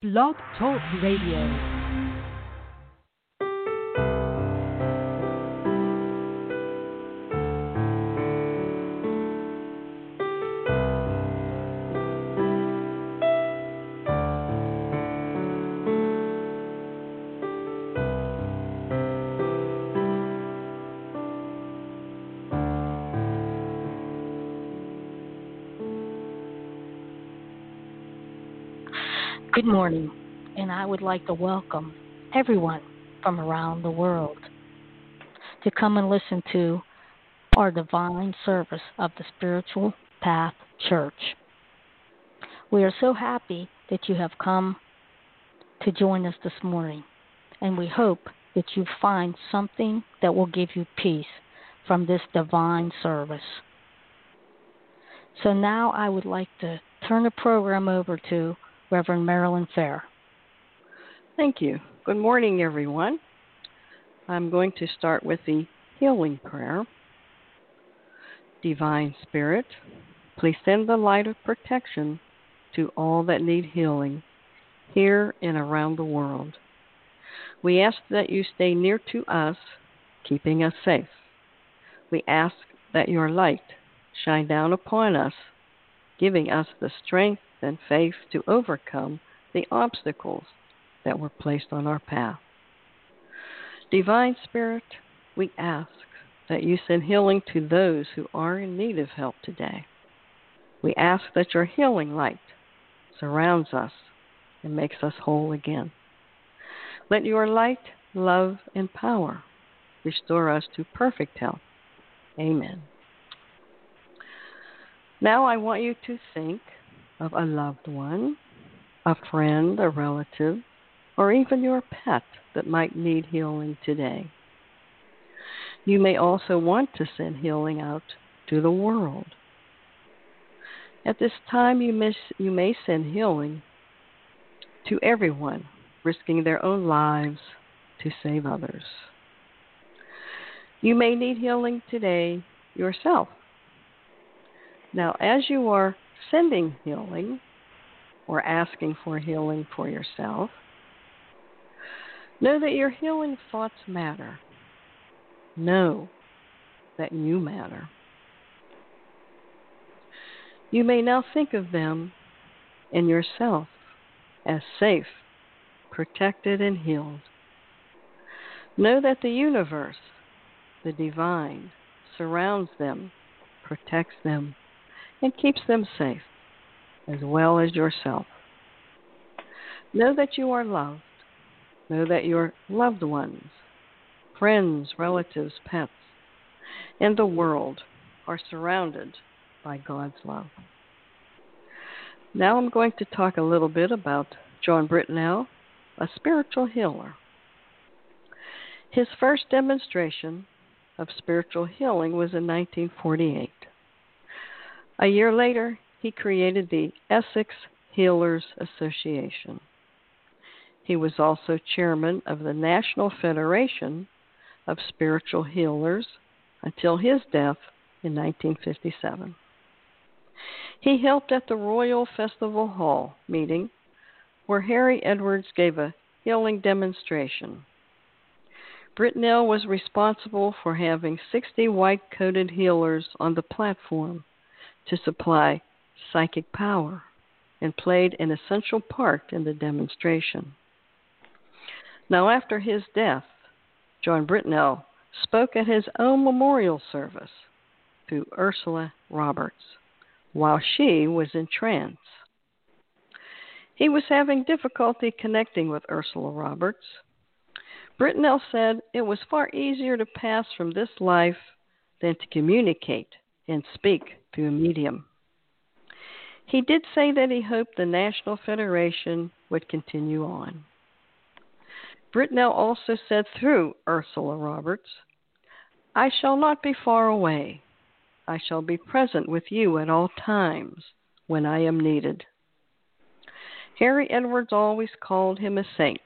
Blog Talk Radio. Good morning, and I would like to welcome everyone from around the world to come and listen to our divine service of the Spiritual Path Church. We are so happy that you have come to join us this morning, and we hope that you find something that will give you peace from this divine service. So now I would like to turn the program over to Reverend Marilyn Fair. Thank you. Good morning, everyone. I'm going to start with the healing prayer. Divine Spirit, please send the light of protection to all that need healing here and around the world. We ask that you stay near to us, keeping us safe. We ask that your light shine down upon us, giving us the strength and faith to overcome the obstacles that were placed on our path. Divine Spirit, we ask that you send healing to those who are in need of help today. We ask that your healing light surrounds us and makes us whole again. Let your light, love, and power restore us to perfect health. Amen. Now I want you to think of a loved one, a friend, a relative, or even your pet that might need healing today. You may also want to send healing out to the world. At this time, you may, you may send healing to everyone, risking their own lives to save others. You may need healing today yourself. Now, as you are sending healing or asking for healing for yourself, know that your healing thoughts matter. Know that you matter. You may now think of them and yourself as safe, protected, and healed. Know that the universe, the divine, surrounds them, protects them, and keeps them safe, as well as yourself. Know that you are loved. Know that your loved ones, friends, relatives, pets, and the world are surrounded by God's love. Now I'm going to talk a little bit about John Britnell, a spiritual healer. His first demonstration of spiritual healing was in 1948. A year later, he created the Essex Healers Association. He was also chairman of the National Federation of Spiritual Healers until his death in 1957. He helped at the Royal Festival Hall meeting where Harry Edwards gave a healing demonstration. Britnell was responsible for having 60 white coated healers on the platform to supply psychic power and played an essential part in the demonstration. Now, after his death, John Britnell spoke at his own memorial service to Ursula Roberts while she was in trance. He was having difficulty connecting with Ursula Roberts. Britnell said it was far easier to pass from this life than to communicate and speak through a medium. He did say that he hoped the National Federation would continue on. Britnell also said through Ursula Roberts, I shall not be far away. I shall be present with you at all times when I am needed. Harry Edwards always called him a saint.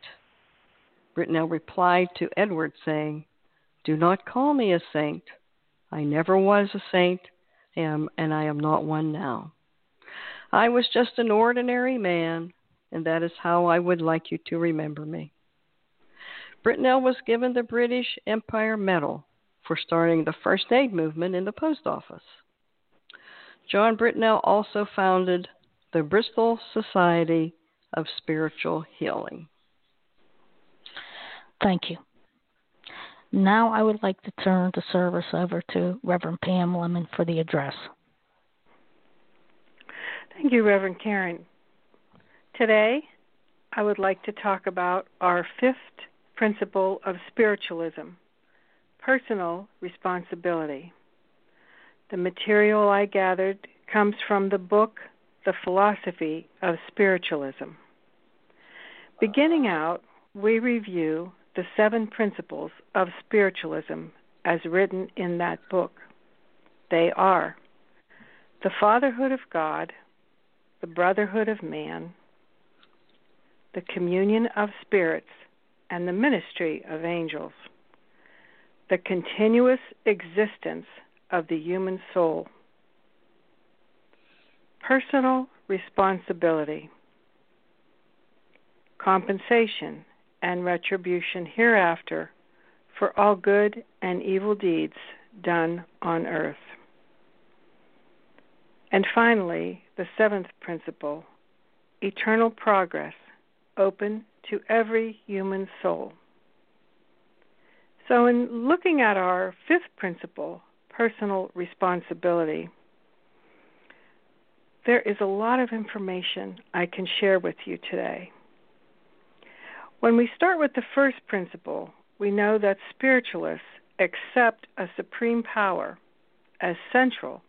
Britnell replied to Edwards, saying, Do not call me a saint. I never was a saint, am, and I am not one now. I was just an ordinary man and that is how I would like you to remember me. Britnell was given the British Empire Medal for starting the first aid movement in the post office. John Britnell also founded the Bristol Society of Spiritual Healing. Thank you. Now I would like to turn the service over to Reverend Pam Lemon for the address. Thank you, Reverend Karen. Today, I would like to talk about our fifth principle of spiritualism personal responsibility. The material I gathered comes from the book The Philosophy of Spiritualism. Beginning out, we review the seven principles of spiritualism as written in that book. They are the fatherhood of God, the brotherhood of man, the communion of spirits, and the ministry of angels, the continuous existence of the human soul, personal responsibility, compensation and retribution hereafter for all good and evil deeds done on earth. And finally, the seventh principle eternal progress open to every human soul. So, in looking at our fifth principle, personal responsibility, there is a lot of information I can share with you today. When we start with the first principle, we know that spiritualists accept a supreme power as central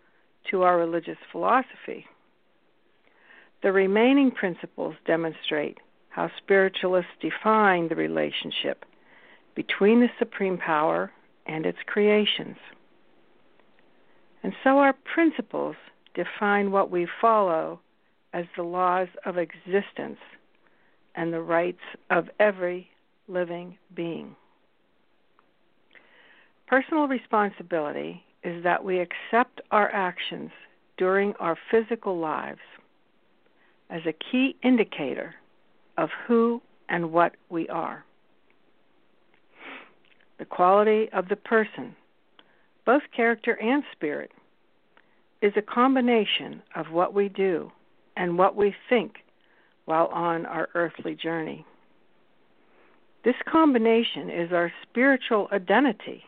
to our religious philosophy. The remaining principles demonstrate how spiritualists define the relationship between the supreme power and its creations. And so our principles define what we follow as the laws of existence and the rights of every living being. Personal responsibility is that we accept our actions during our physical lives as a key indicator of who and what we are. The quality of the person, both character and spirit, is a combination of what we do and what we think while on our earthly journey. This combination is our spiritual identity.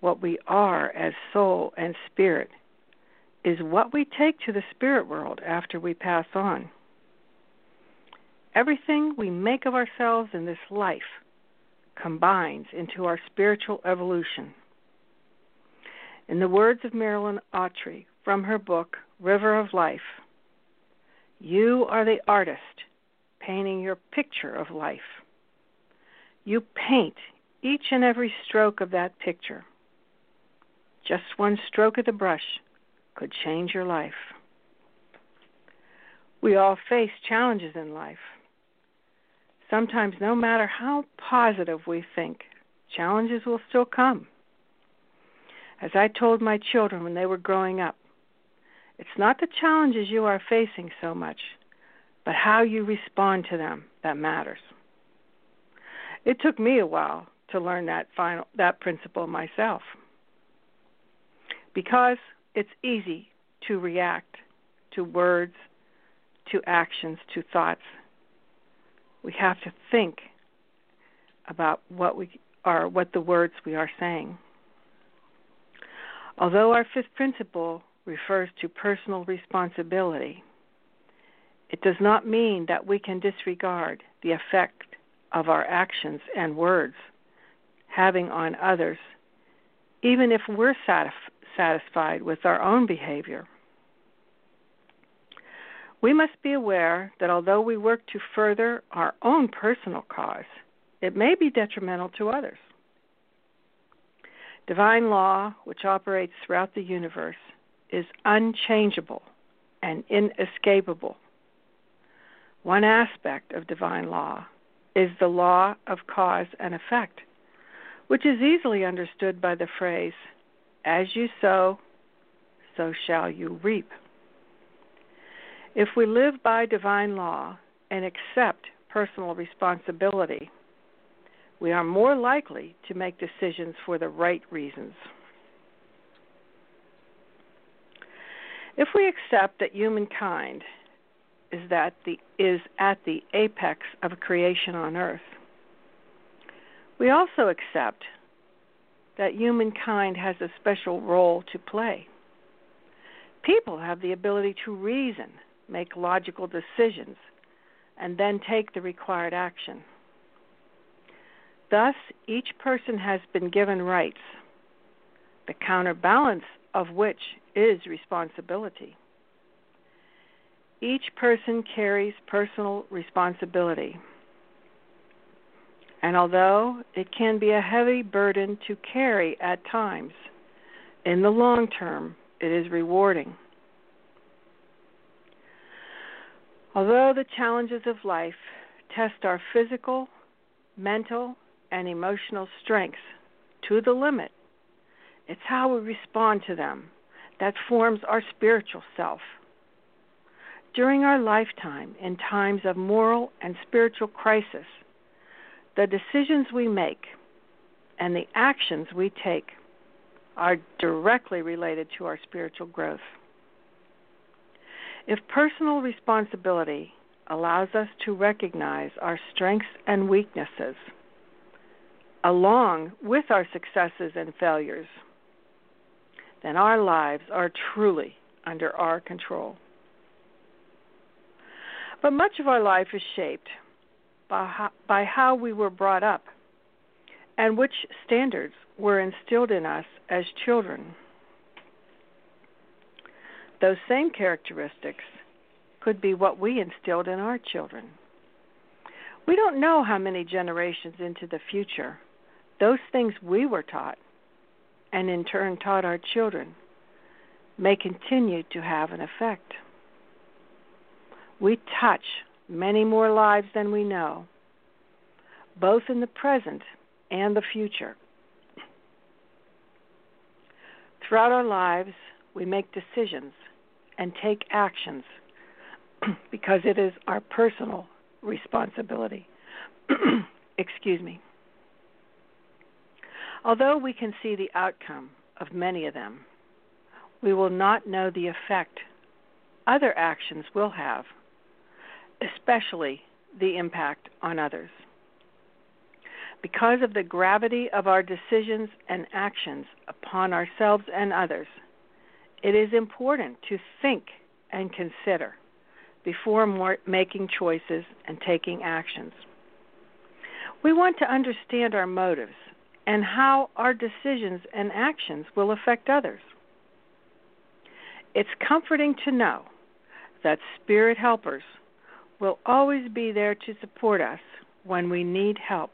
What we are as soul and spirit is what we take to the spirit world after we pass on. Everything we make of ourselves in this life combines into our spiritual evolution. In the words of Marilyn Autry from her book, River of Life, you are the artist painting your picture of life. You paint each and every stroke of that picture. Just one stroke of the brush could change your life. We all face challenges in life. Sometimes, no matter how positive we think, challenges will still come. As I told my children when they were growing up, it's not the challenges you are facing so much, but how you respond to them that matters. It took me a while to learn that final that principle myself. Because it's easy to react to words, to actions, to thoughts. We have to think about what we are what the words we are saying. Although our fifth principle refers to personal responsibility. It does not mean that we can disregard the effect of our actions and words having on others, even if we're satisf- satisfied with our own behavior. We must be aware that although we work to further our own personal cause, it may be detrimental to others. Divine law, which operates throughout the universe, is unchangeable and inescapable. One aspect of divine law is the law of cause and effect, which is easily understood by the phrase, as you sow, so shall you reap. If we live by divine law and accept personal responsibility, we are more likely to make decisions for the right reasons. If we accept that humankind is that the is at the apex of creation on earth, we also accept that humankind has a special role to play. People have the ability to reason, make logical decisions, and then take the required action. Thus, each person has been given rights, the counterbalance of which is responsibility. Each person carries personal responsibility. And although it can be a heavy burden to carry at times, in the long term, it is rewarding. Although the challenges of life test our physical, mental, and emotional strengths to the limit, it's how we respond to them that forms our spiritual self. During our lifetime, in times of moral and spiritual crisis, the decisions we make and the actions we take are directly related to our spiritual growth. If personal responsibility allows us to recognize our strengths and weaknesses, along with our successes and failures, then our lives are truly under our control. But much of our life is shaped by how, by how we were brought up and which standards were instilled in us as children. Those same characteristics could be what we instilled in our children. We don't know how many generations into the future those things we were taught and in turn taught our children may continue to have an effect. We touch many more lives than we know, both in the present and the future. Throughout our lives, we make decisions and take actions because it is our personal responsibility. Excuse me. Although we can see the outcome of many of them, we will not know the effect other actions will have especially the impact on others. Because of the gravity of our decisions and actions upon ourselves and others, it is important to think and consider before more, making choices and taking actions. We want to understand our motives and how our decisions and actions will affect others. It's comforting to know that spirit helpers will always be there to support us when we need help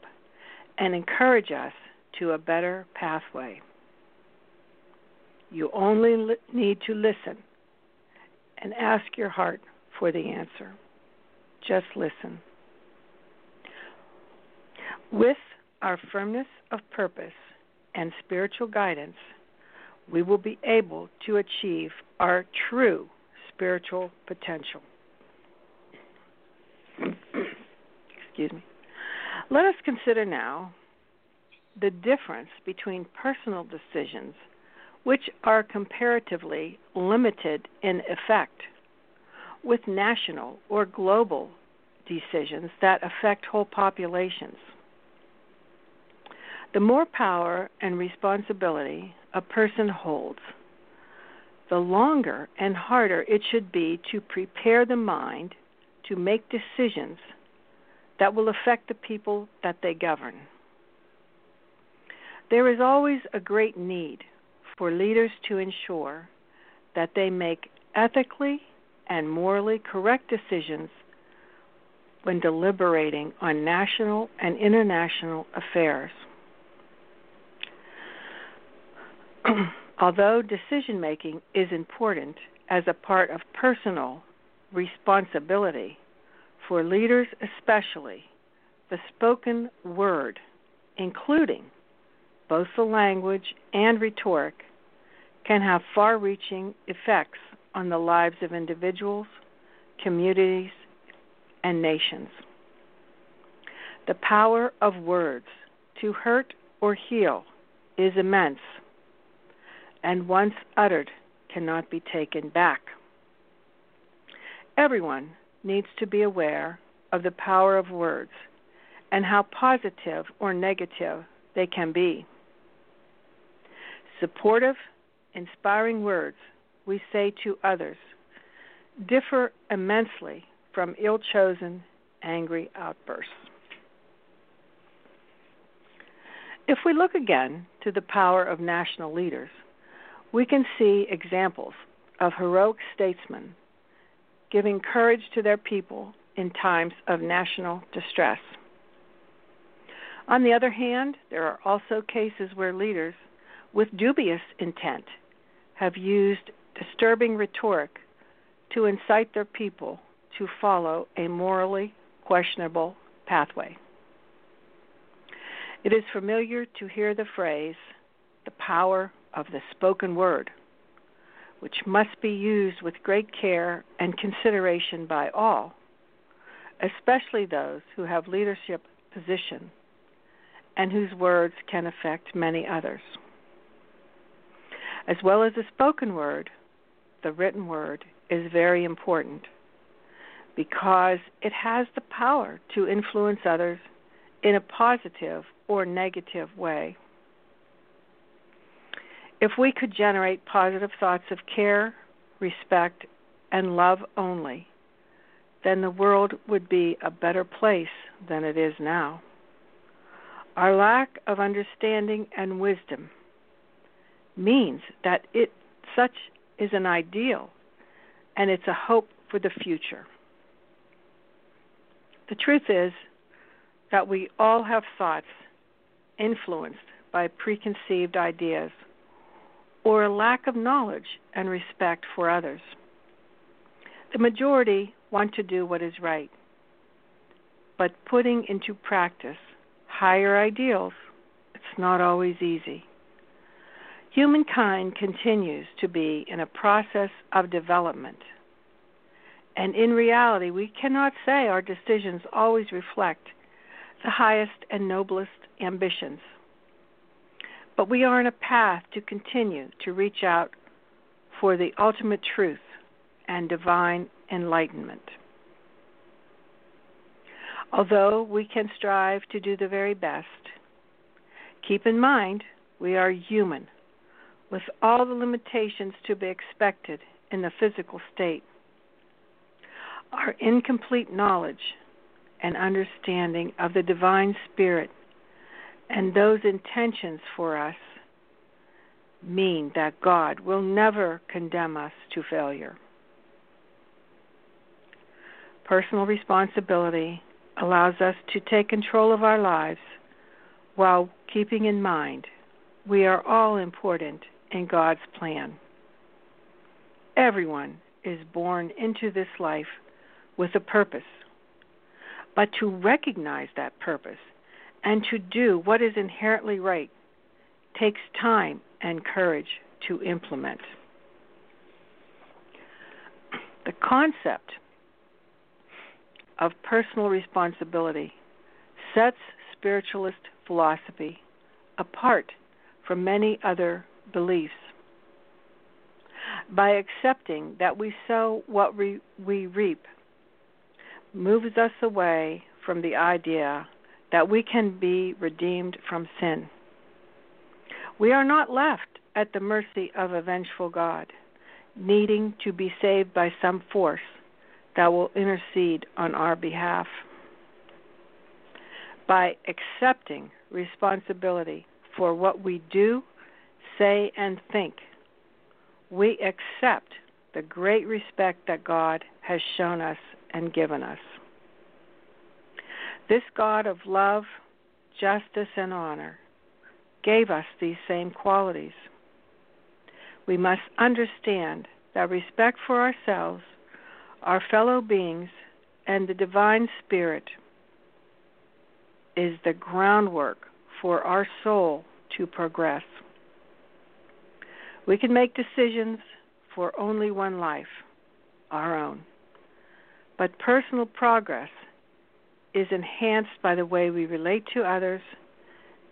and encourage us to a better pathway. You only li- need to listen and ask your heart for the answer. Just listen. With our firmness of purpose and spiritual guidance, we will be able to achieve our true spiritual potential. Excuse me. Let us consider now the difference between personal decisions, which are comparatively limited in effect, with national or global decisions that affect whole populations. The more power and responsibility a person holds, the longer and harder it should be to prepare the mind to make decisions that will affect the people that they govern. There is always a great need for leaders to ensure that they make ethically and morally correct decisions when deliberating on national and international affairs. Although decision making is important as a part of personal responsibility, for leaders especially, the spoken word, including both the language and rhetoric, can have far reaching effects on the lives of individuals, communities, and nations. The power of words to hurt or heal is immense, and once uttered cannot be taken back. Everyone needs to be aware of the power of words and how positive or negative they can be. Supportive, inspiring words we say to others differ immensely from ill chosen, angry outbursts. If we look again to the power of national leaders, we can see examples of heroic statesmen giving courage to their people in times of national distress. On the other hand, there are also cases where leaders with dubious intent have used disturbing rhetoric to incite their people to follow a morally questionable pathway. It is familiar to hear the phrase, the power of the spoken word, which must be used with great care and consideration by all, especially those who have leadership position and whose words can affect many others. As well as the spoken word, the written word is very important because it has the power to influence others in a positive or negative way. If we could generate positive thoughts of care, respect, and love only, then the world would be a better place than it is now. Our lack of understanding and wisdom means that it such is an ideal and it's a hope for the future. The truth is that we all have thoughts influenced by preconceived ideas or a lack of knowledge and respect for others. The majority want to do what is right, but putting into practice higher ideals, it's not always easy. Humankind continues to be in a process of development. And in reality, we cannot say our decisions always reflect the highest and noblest ambitions. But we are on a path to continue to reach out for the ultimate truth and divine enlightenment. Although we can strive to do the very best, keep in mind we are human with all the limitations to be expected in the physical state. Our incomplete knowledge and understanding of the divine spirit and those intentions for us mean that God will never condemn us to failure. Personal responsibility allows us to take control of our lives while keeping in mind we are all important in God's plan. Everyone is born into this life with a purpose. But to recognize that purpose and to do what is inherently right takes time and courage to implement. The concept of personal responsibility sets spiritualist philosophy apart from many other beliefs. By accepting that we sow what we, we reap, moves us away from the idea that we can be redeemed from sin. We are not left at the mercy of a vengeful God, needing to be saved by some force that will intercede on our behalf. By accepting responsibility for what we do, say, and think, we accept the great respect that God has shown us and given us. This God of love, justice, and honor gave us these same qualities. We must understand that respect for ourselves, our fellow beings, and the divine spirit is the groundwork for our soul to progress. We can make decisions for only one life, our own. but personal progress is enhanced by the way we relate to others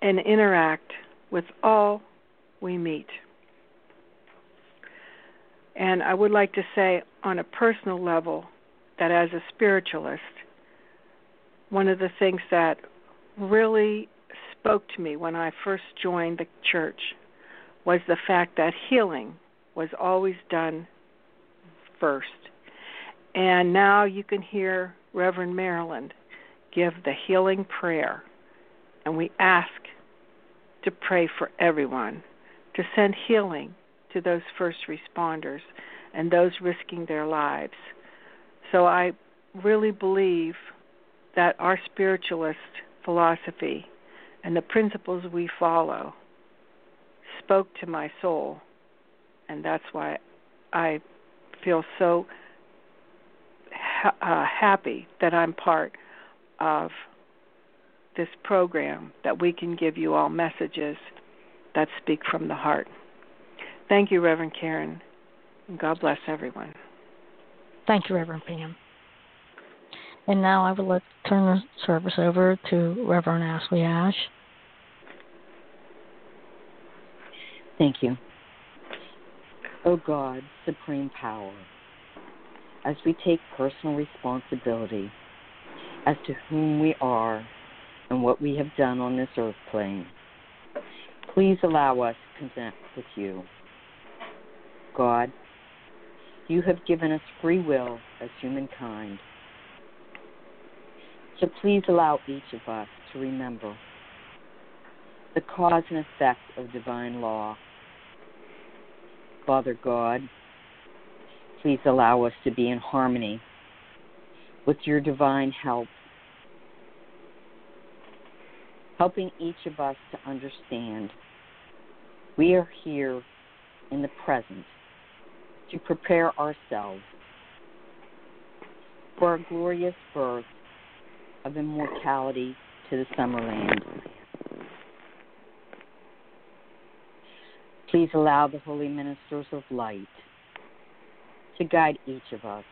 and interact with all we meet. And I would like to say, on a personal level, that as a spiritualist, one of the things that really spoke to me when I first joined the church was the fact that healing was always done first. And now you can hear Reverend Marilyn give the healing prayer. And we ask to pray for everyone, to send healing to those first responders and those risking their lives. So I really believe that our spiritualist philosophy and the principles we follow spoke to my soul, and that's why I feel so ha- uh, happy that I'm part of this program, that we can give you all messages that speak from the heart. Thank you, Reverend Karen. God bless everyone. Thank you, Reverend Pam. And now I would like to turn the service over to Reverend Ashley Ash. Thank you. O oh God, supreme power, as we take personal responsibility as to whom we are and what we have done on this earth plane, please allow us to connect with you. God, you have given us free will as humankind so please allow each of us to remember the cause and effect of divine law. Father God, please allow us to be in harmony with your divine help, helping each of us to understand we are here in the present to prepare ourselves for a glorious birth of immortality to the Summerland. Please allow the holy ministers of light to guide each of us,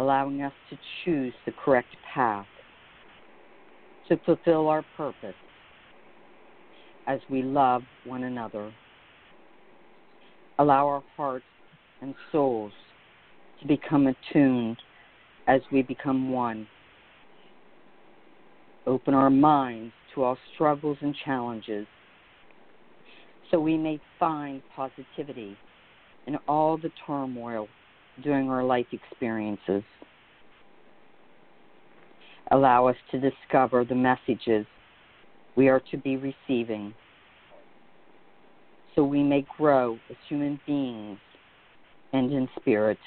allowing us to choose the correct path to fulfill our purpose as we love one another. Allow our hearts and souls to become attuned as we become one open our minds to all struggles and challenges so we may find positivity in all the turmoil during our life experiences. Allow us to discover the messages we are to be receiving so we may grow as human beings and in spirit.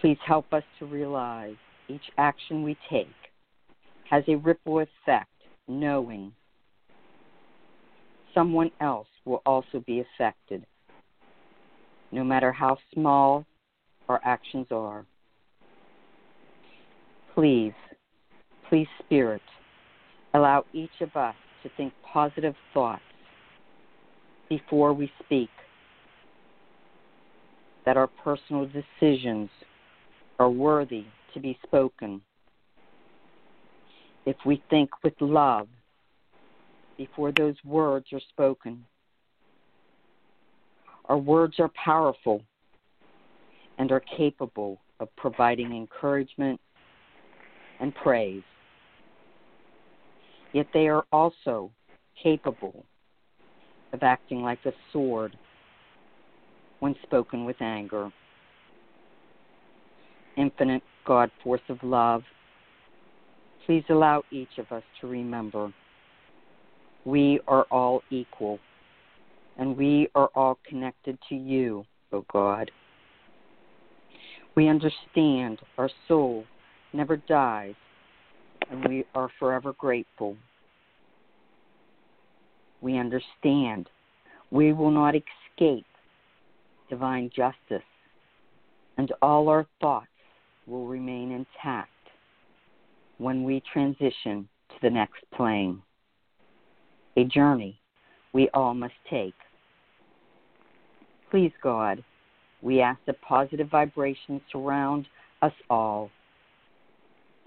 Please help us to realize each action we take has a ripple effect, knowing someone else will also be affected, no matter how small our actions are. Please, please, Spirit, allow each of us to think positive thoughts before we speak, that our personal decisions are worthy to be spoken. If we think with love before those words are spoken, our words are powerful and are capable of providing encouragement and praise. Yet they are also capable of acting like a sword when spoken with anger. Infinite God, force of love, please allow each of us to remember we are all equal and we are all connected to you, O oh God. We understand our soul never dies and we are forever grateful. We understand we will not escape divine justice and all our thoughts will remain intact when we transition to the next plane. A journey we all must take. Please, God, We ask that positive vibrations surround us all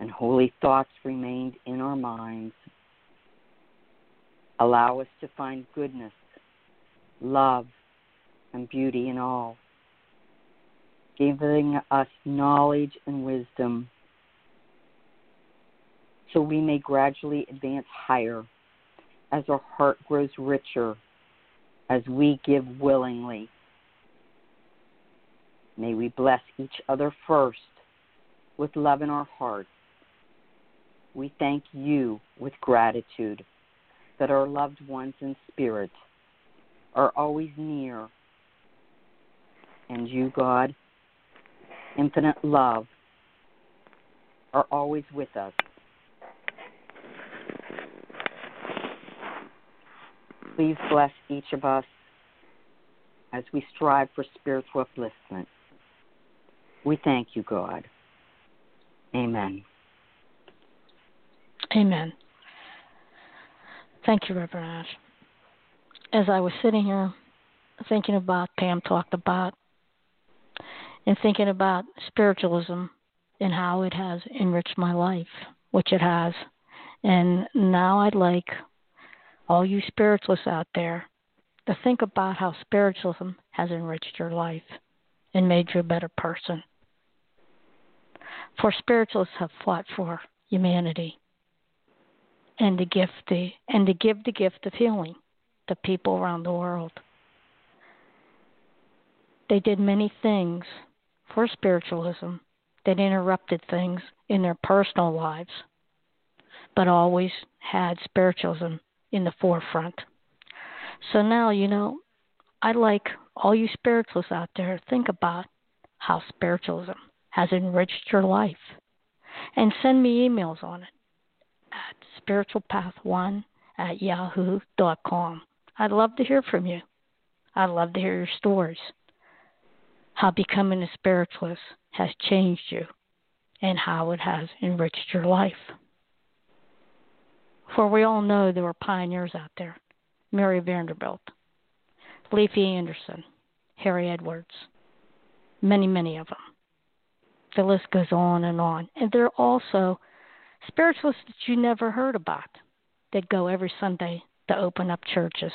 and holy thoughts remain in our minds. Allow us to find goodness, love, and beauty in all, giving us knowledge and wisdom so we may gradually advance higher as our heart grows richer as we give willingly. May we bless each other first with love in our hearts. We thank you with gratitude that our loved ones in spirit are always near. And you, God, infinite love, are always with us. Please bless each of us as we strive for spiritual upliftment. We thank you, God. Amen. Amen. Thank you, Reverend Ash. As I was sitting here thinking about Pam talked about and thinking about spiritualism and how it has enriched my life, which it has. And now I'd like all you spiritualists out there to think about how spiritualism has enriched your life and made you a better person. For spiritualists have fought for humanity and to give the and to give the gift of healing to people around the world. They did many things for spiritualism that interrupted things in their personal lives, but always had spiritualism in the forefront. So now, you know, I'd like all you spiritualists out there to think about how spiritualism has enriched your life and send me emails on it at spiritualpath1 at yahoo.com. I'd love to hear from you. I'd love to hear your stories. How becoming a spiritualist has changed you and how it has enriched your life. For we all know there were pioneers out there Mary Vanderbilt, Leafy Anderson, Harry Edwards, many, many of them. The list goes on and on. And there are also spiritualists that you never heard about that go every Sunday to open up churches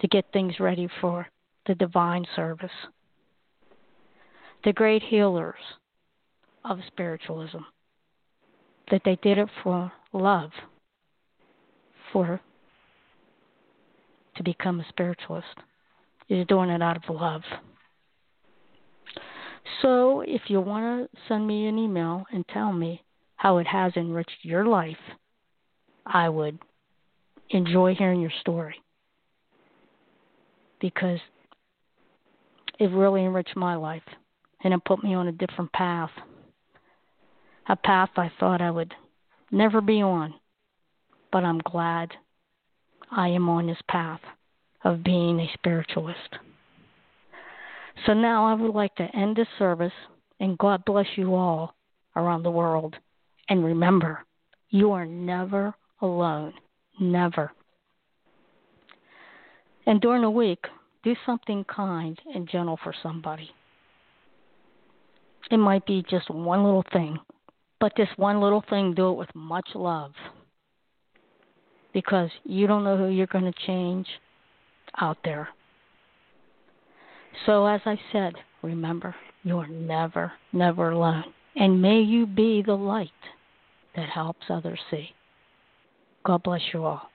to get things ready for the divine service. The great healers of spiritualism, that they did it for love for to become a spiritualist is doing it out of love. So if you want to send me an email and tell me how it has enriched your life, I would enjoy hearing your story because it really enriched my life and it put me on a different path. A path I thought I would never be on but I'm glad I am on this path of being a spiritualist. So now I would like to end this service, and God bless you all around the world. And remember, you are never alone. Never. And during the week, do something kind and gentle for somebody. It might be just one little thing, but this one little thing, do it with much love because you don't know who you're going to change out there. So, as I said, remember, you're never, never alone. And may you be the light that helps others see. God bless you all.